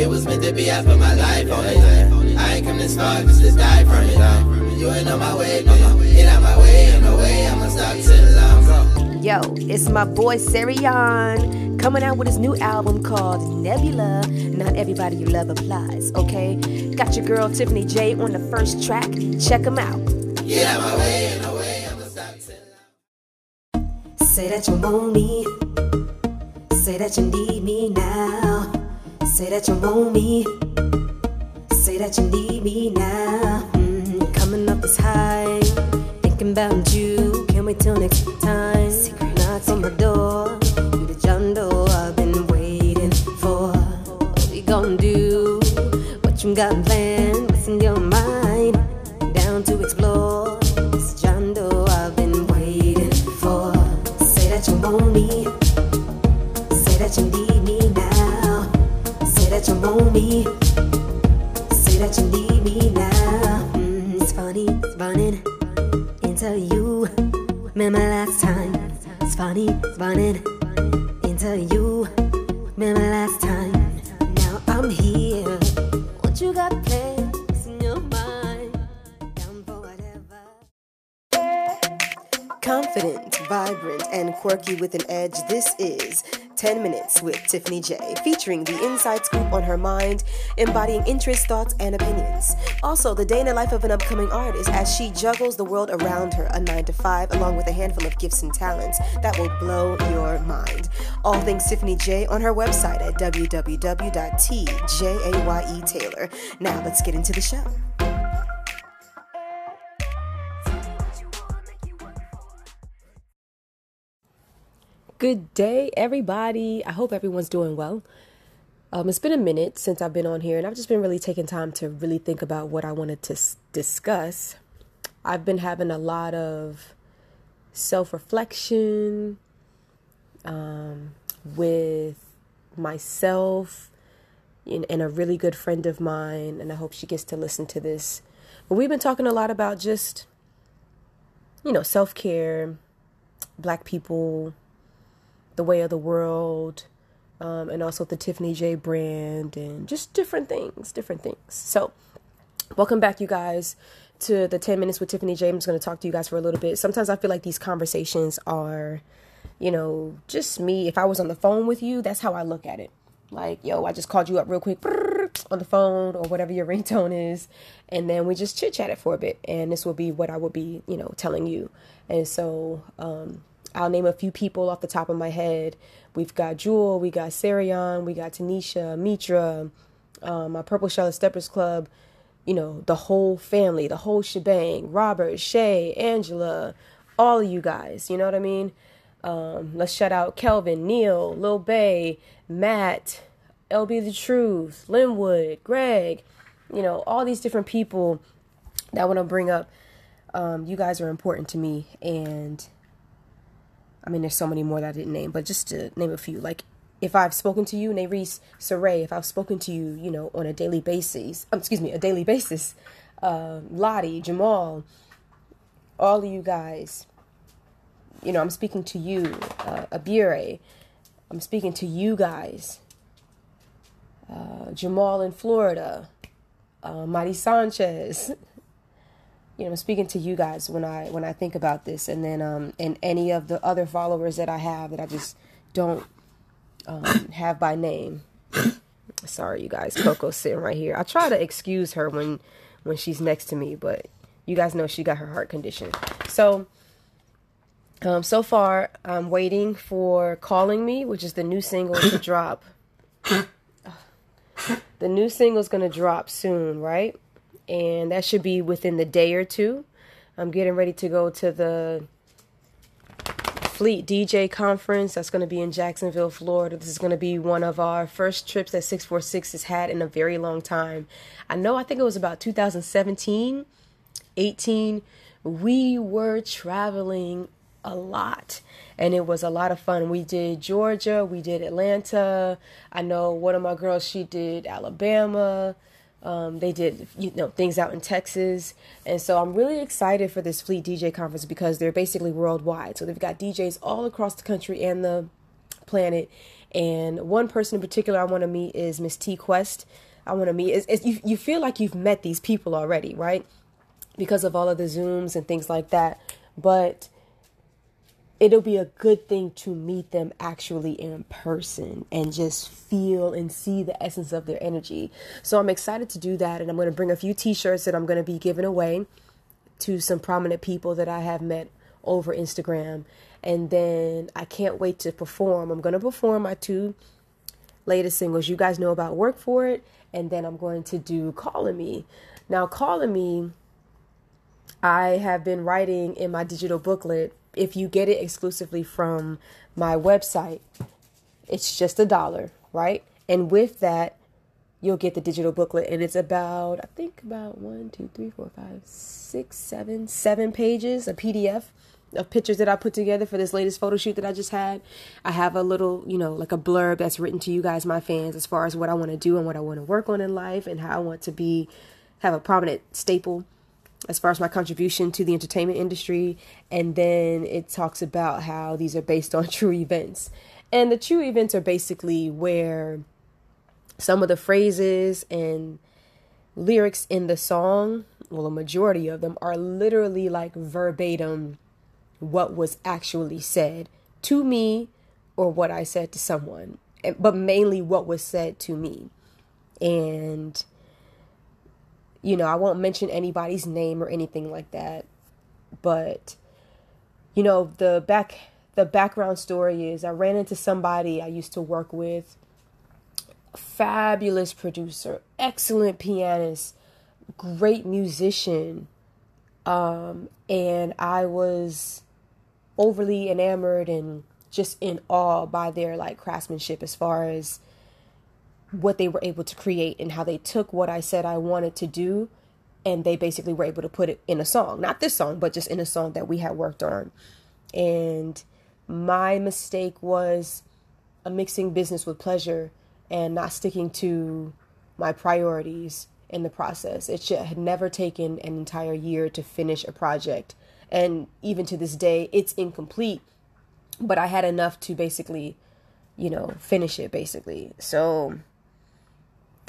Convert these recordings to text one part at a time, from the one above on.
It was meant to be, I put my life on it. I ain't come this far just to die from it. You ain't on my way. Get out my way, on the way, I'ma stop till I'm Yo, it's my boy Serion coming out with his new album called Nebula. Not everybody you love applies, okay? Got your girl Tiffany J on the first track. Check him out. Get out my way, on the way, I'ma stop till Say that you want me. Say that you need me now. Say that you want me. Say that you need me now. Mm, coming up this high. Thinking about you. Can't wait till next time. Secret knocks on my door. You the John Doe I've been waiting for. What we gonna do? What you got planned? Into you. Remember last time? Now I'm here. What you got. Confident, vibrant, and quirky with an edge, this is 10 Minutes with Tiffany J, featuring the inside scoop on her mind, embodying interests, thoughts, and opinions. Also, the day in the life of an upcoming artist as she juggles the world around her, a 9 to 5, along with a handful of gifts and talents that will blow your mind. All things Tiffany J on her website at www.tjayetaylor. Now, let's get into the show. Good day, everybody. I hope everyone's doing well. Um, it's been a minute since I've been on here, and I've just been really taking time to really think about what I wanted to s- discuss. I've been having a lot of self reflection um, with myself and, and a really good friend of mine, and I hope she gets to listen to this. But we've been talking a lot about just, you know, self care, black people, the way of the world, um, and also the Tiffany J brand, and just different things, different things. So, welcome back, you guys, to the 10 Minutes with Tiffany J. I'm just going to talk to you guys for a little bit. Sometimes I feel like these conversations are, you know, just me. If I was on the phone with you, that's how I look at it. Like, yo, I just called you up real quick on the phone or whatever your ringtone is, and then we just chit chat it for a bit. And this will be what I will be, you know, telling you. And so, um, I'll name a few people off the top of my head. We've got Jewel, we got Sarion, we got Tanisha, Mitra, um, my Purple Charlotte Steppers Club, you know, the whole family, the whole shebang. Robert, Shay, Angela, all of you guys, you know what I mean? Um, let's shout out Kelvin, Neil, Lil Bay, Matt, LB The Truth, Linwood, Greg, you know, all these different people that I want to bring up. Um, you guys are important to me, and I mean, there's so many more that I didn't name, but just to name a few, like if I've spoken to you, Nerys, Saray, if I've spoken to you, you know, on a daily basis, um, excuse me, a daily basis, uh, Lottie, Jamal, all of you guys, you know, I'm speaking to you, uh, Abire, I'm speaking to you guys, uh, Jamal in Florida, uh, Sanchez, you know, speaking to you guys when I when I think about this, and then um, and any of the other followers that I have that I just don't um, have by name. Sorry, you guys. Coco's sitting right here. I try to excuse her when when she's next to me, but you guys know she got her heart condition. So, um, so far I'm waiting for "Calling Me," which is the new single to drop. The new single's gonna drop soon, right? And that should be within the day or two. I'm getting ready to go to the Fleet DJ conference that's going to be in Jacksonville, Florida. This is going to be one of our first trips that 646 has had in a very long time. I know, I think it was about 2017, 18. We were traveling a lot and it was a lot of fun. We did Georgia, we did Atlanta. I know one of my girls, she did Alabama. Um, they did you know things out in Texas, and so I'm really excited for this Fleet DJ conference because they're basically worldwide. So they've got DJs all across the country and the planet, And one person in particular I want to meet is Miss T Quest. I want to meet. Is, is you you feel like you've met these people already, right? Because of all of the zooms and things like that, but it'll be a good thing to meet them actually in person and just feel and see the essence of their energy. So I'm excited to do that, and I'm going to bring a few T-shirts that I'm going to be giving away to some prominent people that I have met over Instagram. And then I can't wait to perform. I'm going to perform my two latest singles. You guys know about Work For It. And then I'm going to do Calling Me. Now, Calling Me, I have been writing in my digital booklet. If you get it exclusively from my website, it's just a dollar, right? And with that, you'll get the digital booklet and it's about i think about one two three four five six seven seven pages a pdf of pictures that i put together for this latest photo shoot that i just had i have a little you know like a blurb that's written to you guys my fans as far as what i want to do and what i want to work on in life and how i want to be have a prominent staple as far as my contribution to the entertainment industry and then it talks about how these are based on true events and the true events are basically where some of the phrases and lyrics in the song, well, a majority of them are literally like verbatim what was actually said to me or what I said to someone, but mainly what was said to me. And, you know, I won't mention anybody's name or anything like that, but, you know, the back. The background story is I ran into somebody I used to work with fabulous producer, excellent pianist, great musician. Um, and I was overly enamored and just in awe by their like craftsmanship as far as what they were able to create and how they took what I said I wanted to do and they basically were able to put it in a song. Not this song, but just in a song that we had worked on. And my mistake was a mixing business with pleasure and not sticking to my priorities in the process. It should had never taken an entire year to finish a project. And even to this day, it's incomplete. But I had enough to basically, you know, finish it basically. So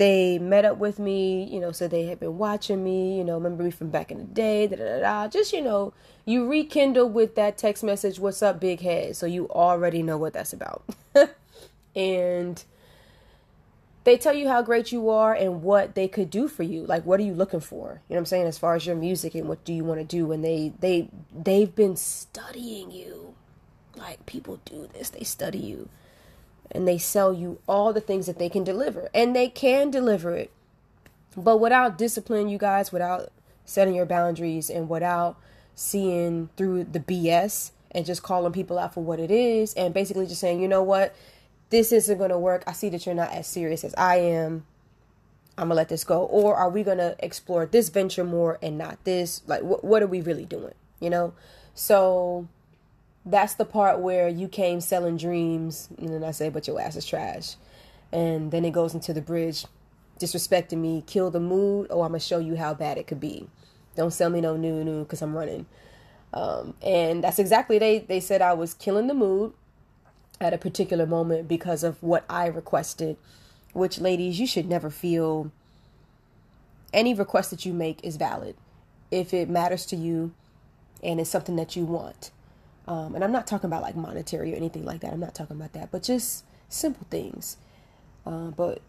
they met up with me, you know, so they had been watching me, you know, remember me from back in the day, da da da. Just, you know, you rekindle with that text message, what's up, big head? So you already know what that's about. and they tell you how great you are and what they could do for you like what are you looking for you know what i'm saying as far as your music and what do you want to do and they they they've been studying you like people do this they study you and they sell you all the things that they can deliver and they can deliver it but without discipline you guys without setting your boundaries and without seeing through the bs and just calling people out for what it is and basically just saying you know what this isn't going to work. I see that you're not as serious as I am. I'm gonna let this go, or are we gonna explore this venture more and not this? Like, wh- what are we really doing? You know, so that's the part where you came selling dreams, and then I say, but your ass is trash, and then it goes into the bridge, disrespecting me, kill the mood. Oh, I'm gonna show you how bad it could be. Don't sell me no new new because I'm running. Um, and that's exactly they they said I was killing the mood at a particular moment because of what I requested. Which, ladies, you should never feel any request that you make is valid if it matters to you and it's something that you want. Um, and I'm not talking about like monetary or anything like that. I'm not talking about that, but just simple things. Uh, but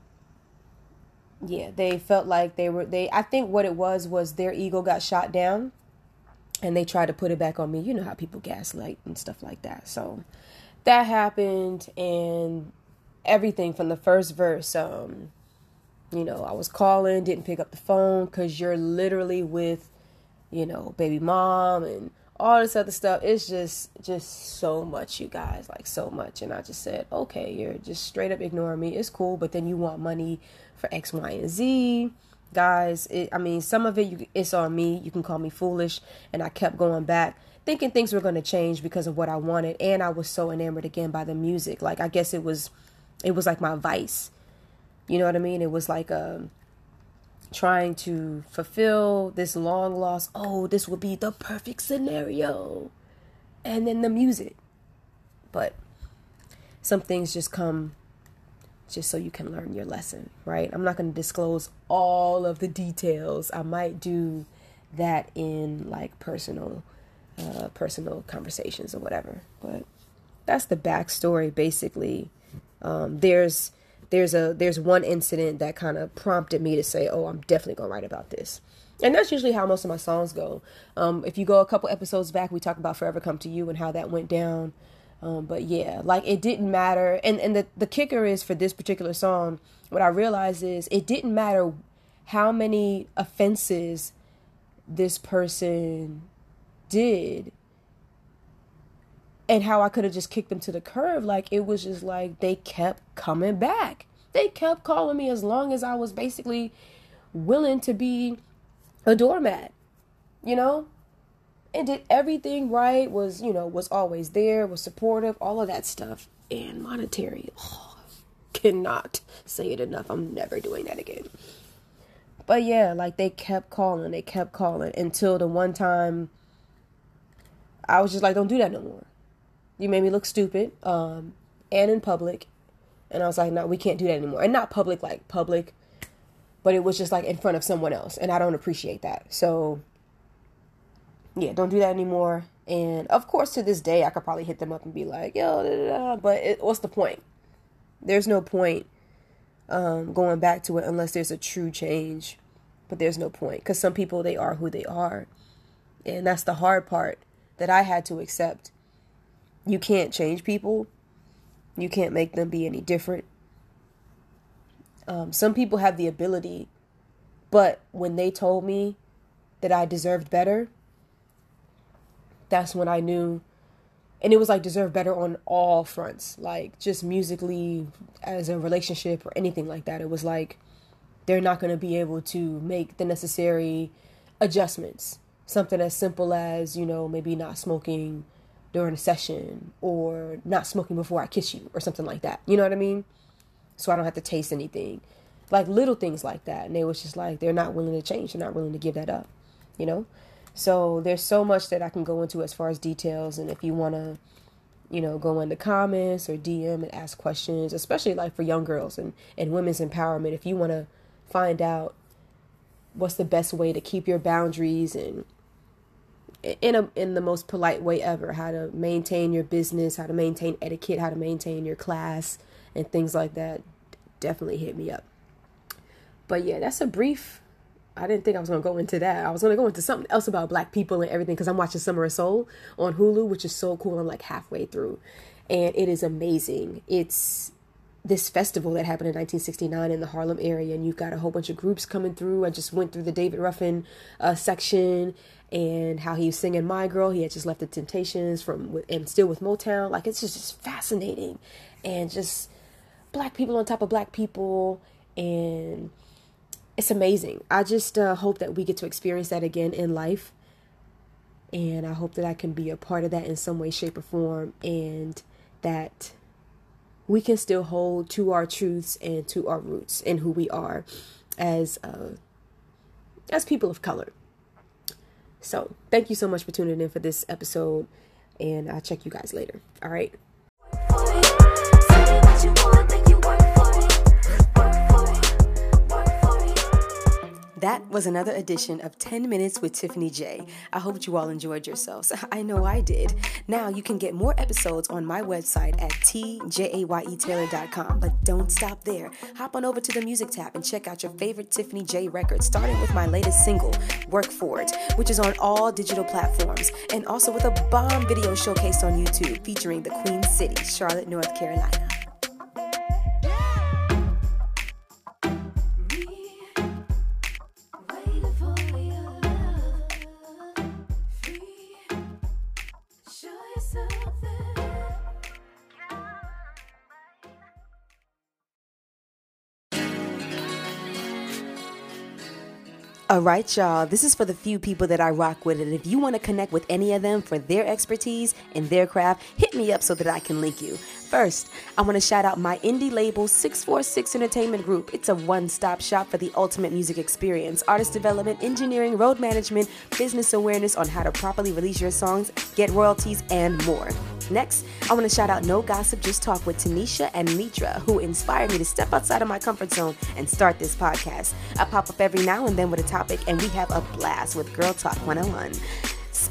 yeah, they felt like they were they. I think what it was was their ego got shot down, and they tried to put it back on me. You know how people gaslight and stuff like that. So that happened and everything from the first verse um you know i was calling didn't pick up the phone because you're literally with you know baby mom and all this other stuff it's just just so much you guys like so much. And i just said okay you're just straight up ignoring me. It's cool but then you want money for x y and z. Guys it, i mean some of it you, it's on me. You can call me foolish. And i kept going back thinking things were going to change because of what I wanted. And I was so enamored again by the music. Like I guess it was it was like my vice. You know what I mean? It was like um trying to fulfill this long lost oh this would be the perfect scenario and then the music but some things just come just so you can learn your lesson, right? I'm not going to disclose all of the details. I might do that in like personal uh, personal conversations or whatever. But that's the backstory basically. Um, there's there's a there's one incident that kind of prompted me to say, "Oh, I'm definitely to write about this." And that's usually how most of my songs go. Um, if you go a couple episodes back, we talk about "Forever Come to You" and how that went down. Um, but yeah, like it didn't matter. And and the the kicker is for this particular song, what I realized is it didn't matter how many offenses this person did and how I could have just kicked them to the curb. Like it was just like they kept coming back. They kept calling me as long as I was basically willing to be a doormat, you know? And did everything right, was, you know, was always there, was supportive, all of that stuff. And monetary. Oh, cannot say it enough. I'm never doing that again. But yeah, like they kept calling, they kept calling until the one time I was just like, don't do that no more. You made me look stupid, um, and in public. And I was like, no, we can't do that anymore. And not public, like public, but it was just like in front of someone else. And I don't appreciate that. So, yeah, don't do that anymore. And of course, to this day, I could probably hit them up and be like, yo, da, da, da. but it, what's the point? There's no point um, going back to it unless there's a true change. But there's no point because some people, they are who they are. And that's the hard part that I had to accept. You can't change people, you can't make them be any different. Um, some people have the ability, but when they told me that I deserved better, that's when I knew. And it was like deserve better on all fronts, like just musically, as a relationship or anything like that. It was like they're not going to be able to make the necessary adjustments something as simple as, you know, maybe not smoking during a session or not smoking before I kiss you or something like that. You know what I mean? So I don't have to taste anything. Like little things like that. And they was just like, they're not willing to change. They're not willing to give that up, you know? So there's so much that I can go into as far as details. And if you want to, you know, go in the comments or DM and ask questions, especially like for young girls and, and women's empowerment, if you want to find out what's the best way to keep your boundaries and in a in the most polite way ever how to maintain your business how to maintain etiquette how to maintain your class and things like that definitely hit me up. But yeah that's a brief i didn't think i was going to go into that. I was going to go into something else about black people and everything because i'm watching summer of soul on hulu which is so cool. I'm like halfway through. And it is amazing. It's this festival that happened in 1969 in the Harlem area, and you've got a whole bunch of groups coming through. I just went through the David Ruffin uh, section and how he was singing "My Girl." He had just left the Temptations from and still with Motown. Like it's just, just fascinating, and just black people on top of black people, and it's amazing. I just uh, hope that we get to experience that again in life, and I hope that I can be a part of that in some way, shape, or form, and that we can still hold to our truths and to our roots and who we are as uh, as people of color. So, thank you so much for tuning in for this episode, and I'll check you guys later. All right. That was another edition of 10 Minutes with Tiffany J. I hope you all enjoyed yourselves. I know I did. Now you can get more episodes on my website at tjayetaylor.com. But don't stop there. Hop on over to the music tab and check out your favorite Tiffany J records, starting with my latest single, Work For It, which is on all digital platforms, and also with a bomb video showcased on YouTube featuring the Queen City, Charlotte, North Carolina. All right, y'all. This is for the few people that I rock with. And if you want to connect with any of them for their expertise and their craft, hit me up so that I can link you. First, I want to shout out my indie label 646 Entertainment Group. It's a one stop shop for the ultimate music experience artist development, engineering, road management, business awareness on how to properly release your songs, get royalties, and more. Next, I want to shout out No Gossip, Just Talk with Tanisha and Mitra, who inspired me to step outside of my comfort zone and start this podcast. I pop up every now and then with a topic, and we have a blast with Girl Talk 101.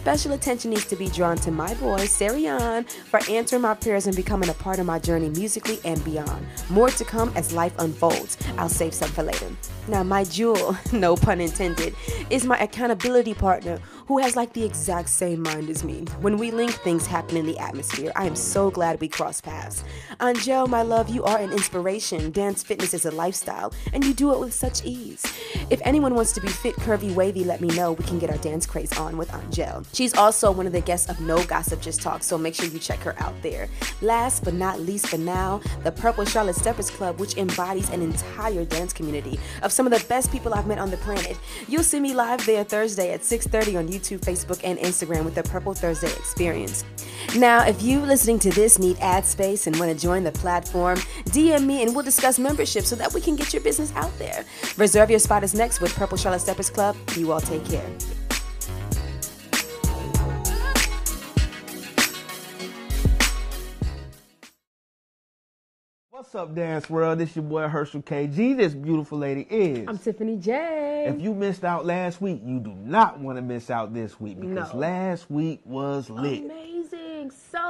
Special attention needs to be drawn to my boy, Sarian, for answering my prayers and becoming a part of my journey musically and beyond. More to come as life unfolds. I'll save some for later. Now, my jewel, no pun intended, is my accountability partner who has like the exact same mind as me. When we link, things happen in the atmosphere. I am so glad we crossed paths. Angel, my love, you are an inspiration. Dance fitness is a lifestyle, and you do it with such ease. If anyone wants to be fit, curvy, wavy, let me know. We can get our dance craze on with Angel. She's also one of the guests of No Gossip Just Talk, so make sure you check her out there. Last but not least for now, the Purple Charlotte Steppers Club, which embodies an entire dance community of some of the best people I've met on the planet. You'll see me live there Thursday at 6:30 on YouTube, Facebook, and Instagram with the Purple Thursday Experience. Now, if you listening to this need ad space and want to join the platform, DM me and we'll discuss membership so that we can get your business out there. Reserve your spot is next with Purple Charlotte Steppers Club. You all take care. What's up, Dance World? This is your boy Herschel KG. This beautiful lady is. I'm Tiffany J. if you missed out last week, you do not want to miss out this week because No. last week was lit. Amazing.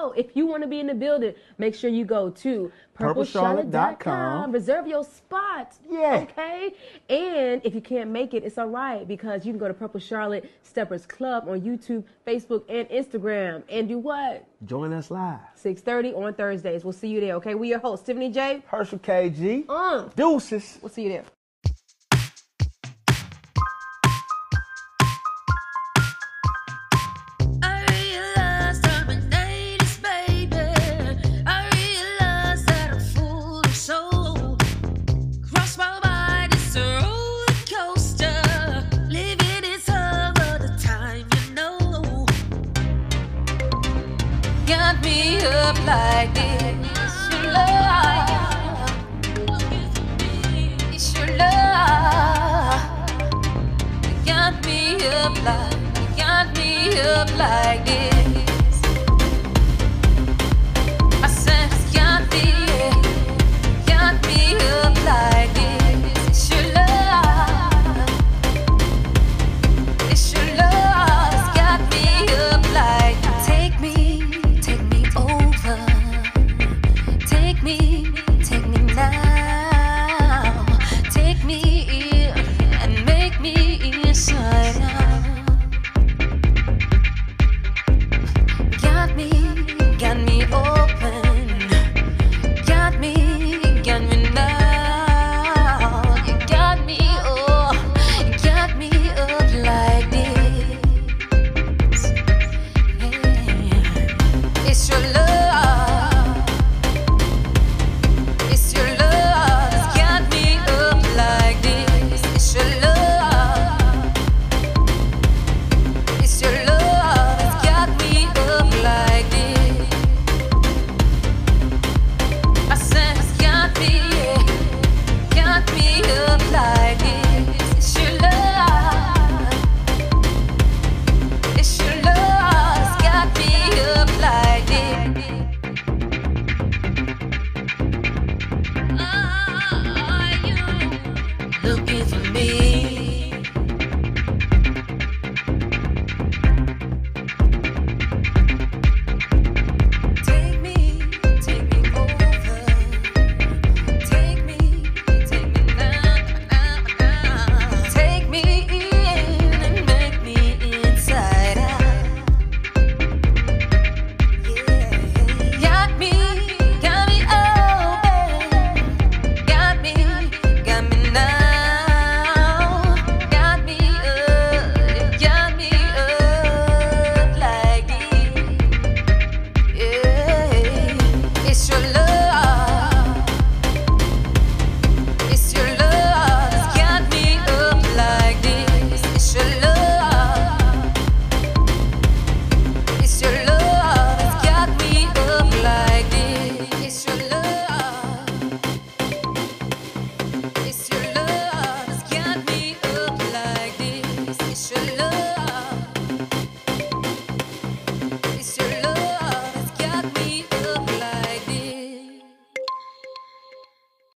So, if you want to be in the building, make sure you go to PurpleCharlotte.com. Reserve your spot. Yeah. Okay. And if you can't make it, it's all right because you can go to Purple Charlotte Steppers Club on YouTube, Facebook, and Instagram. And do what? Join us live. 6:30 on Thursdays. We'll see you there. Okay. We your host, Tiffany J. Herschel KG. Uh, Deuces. we'll see you there.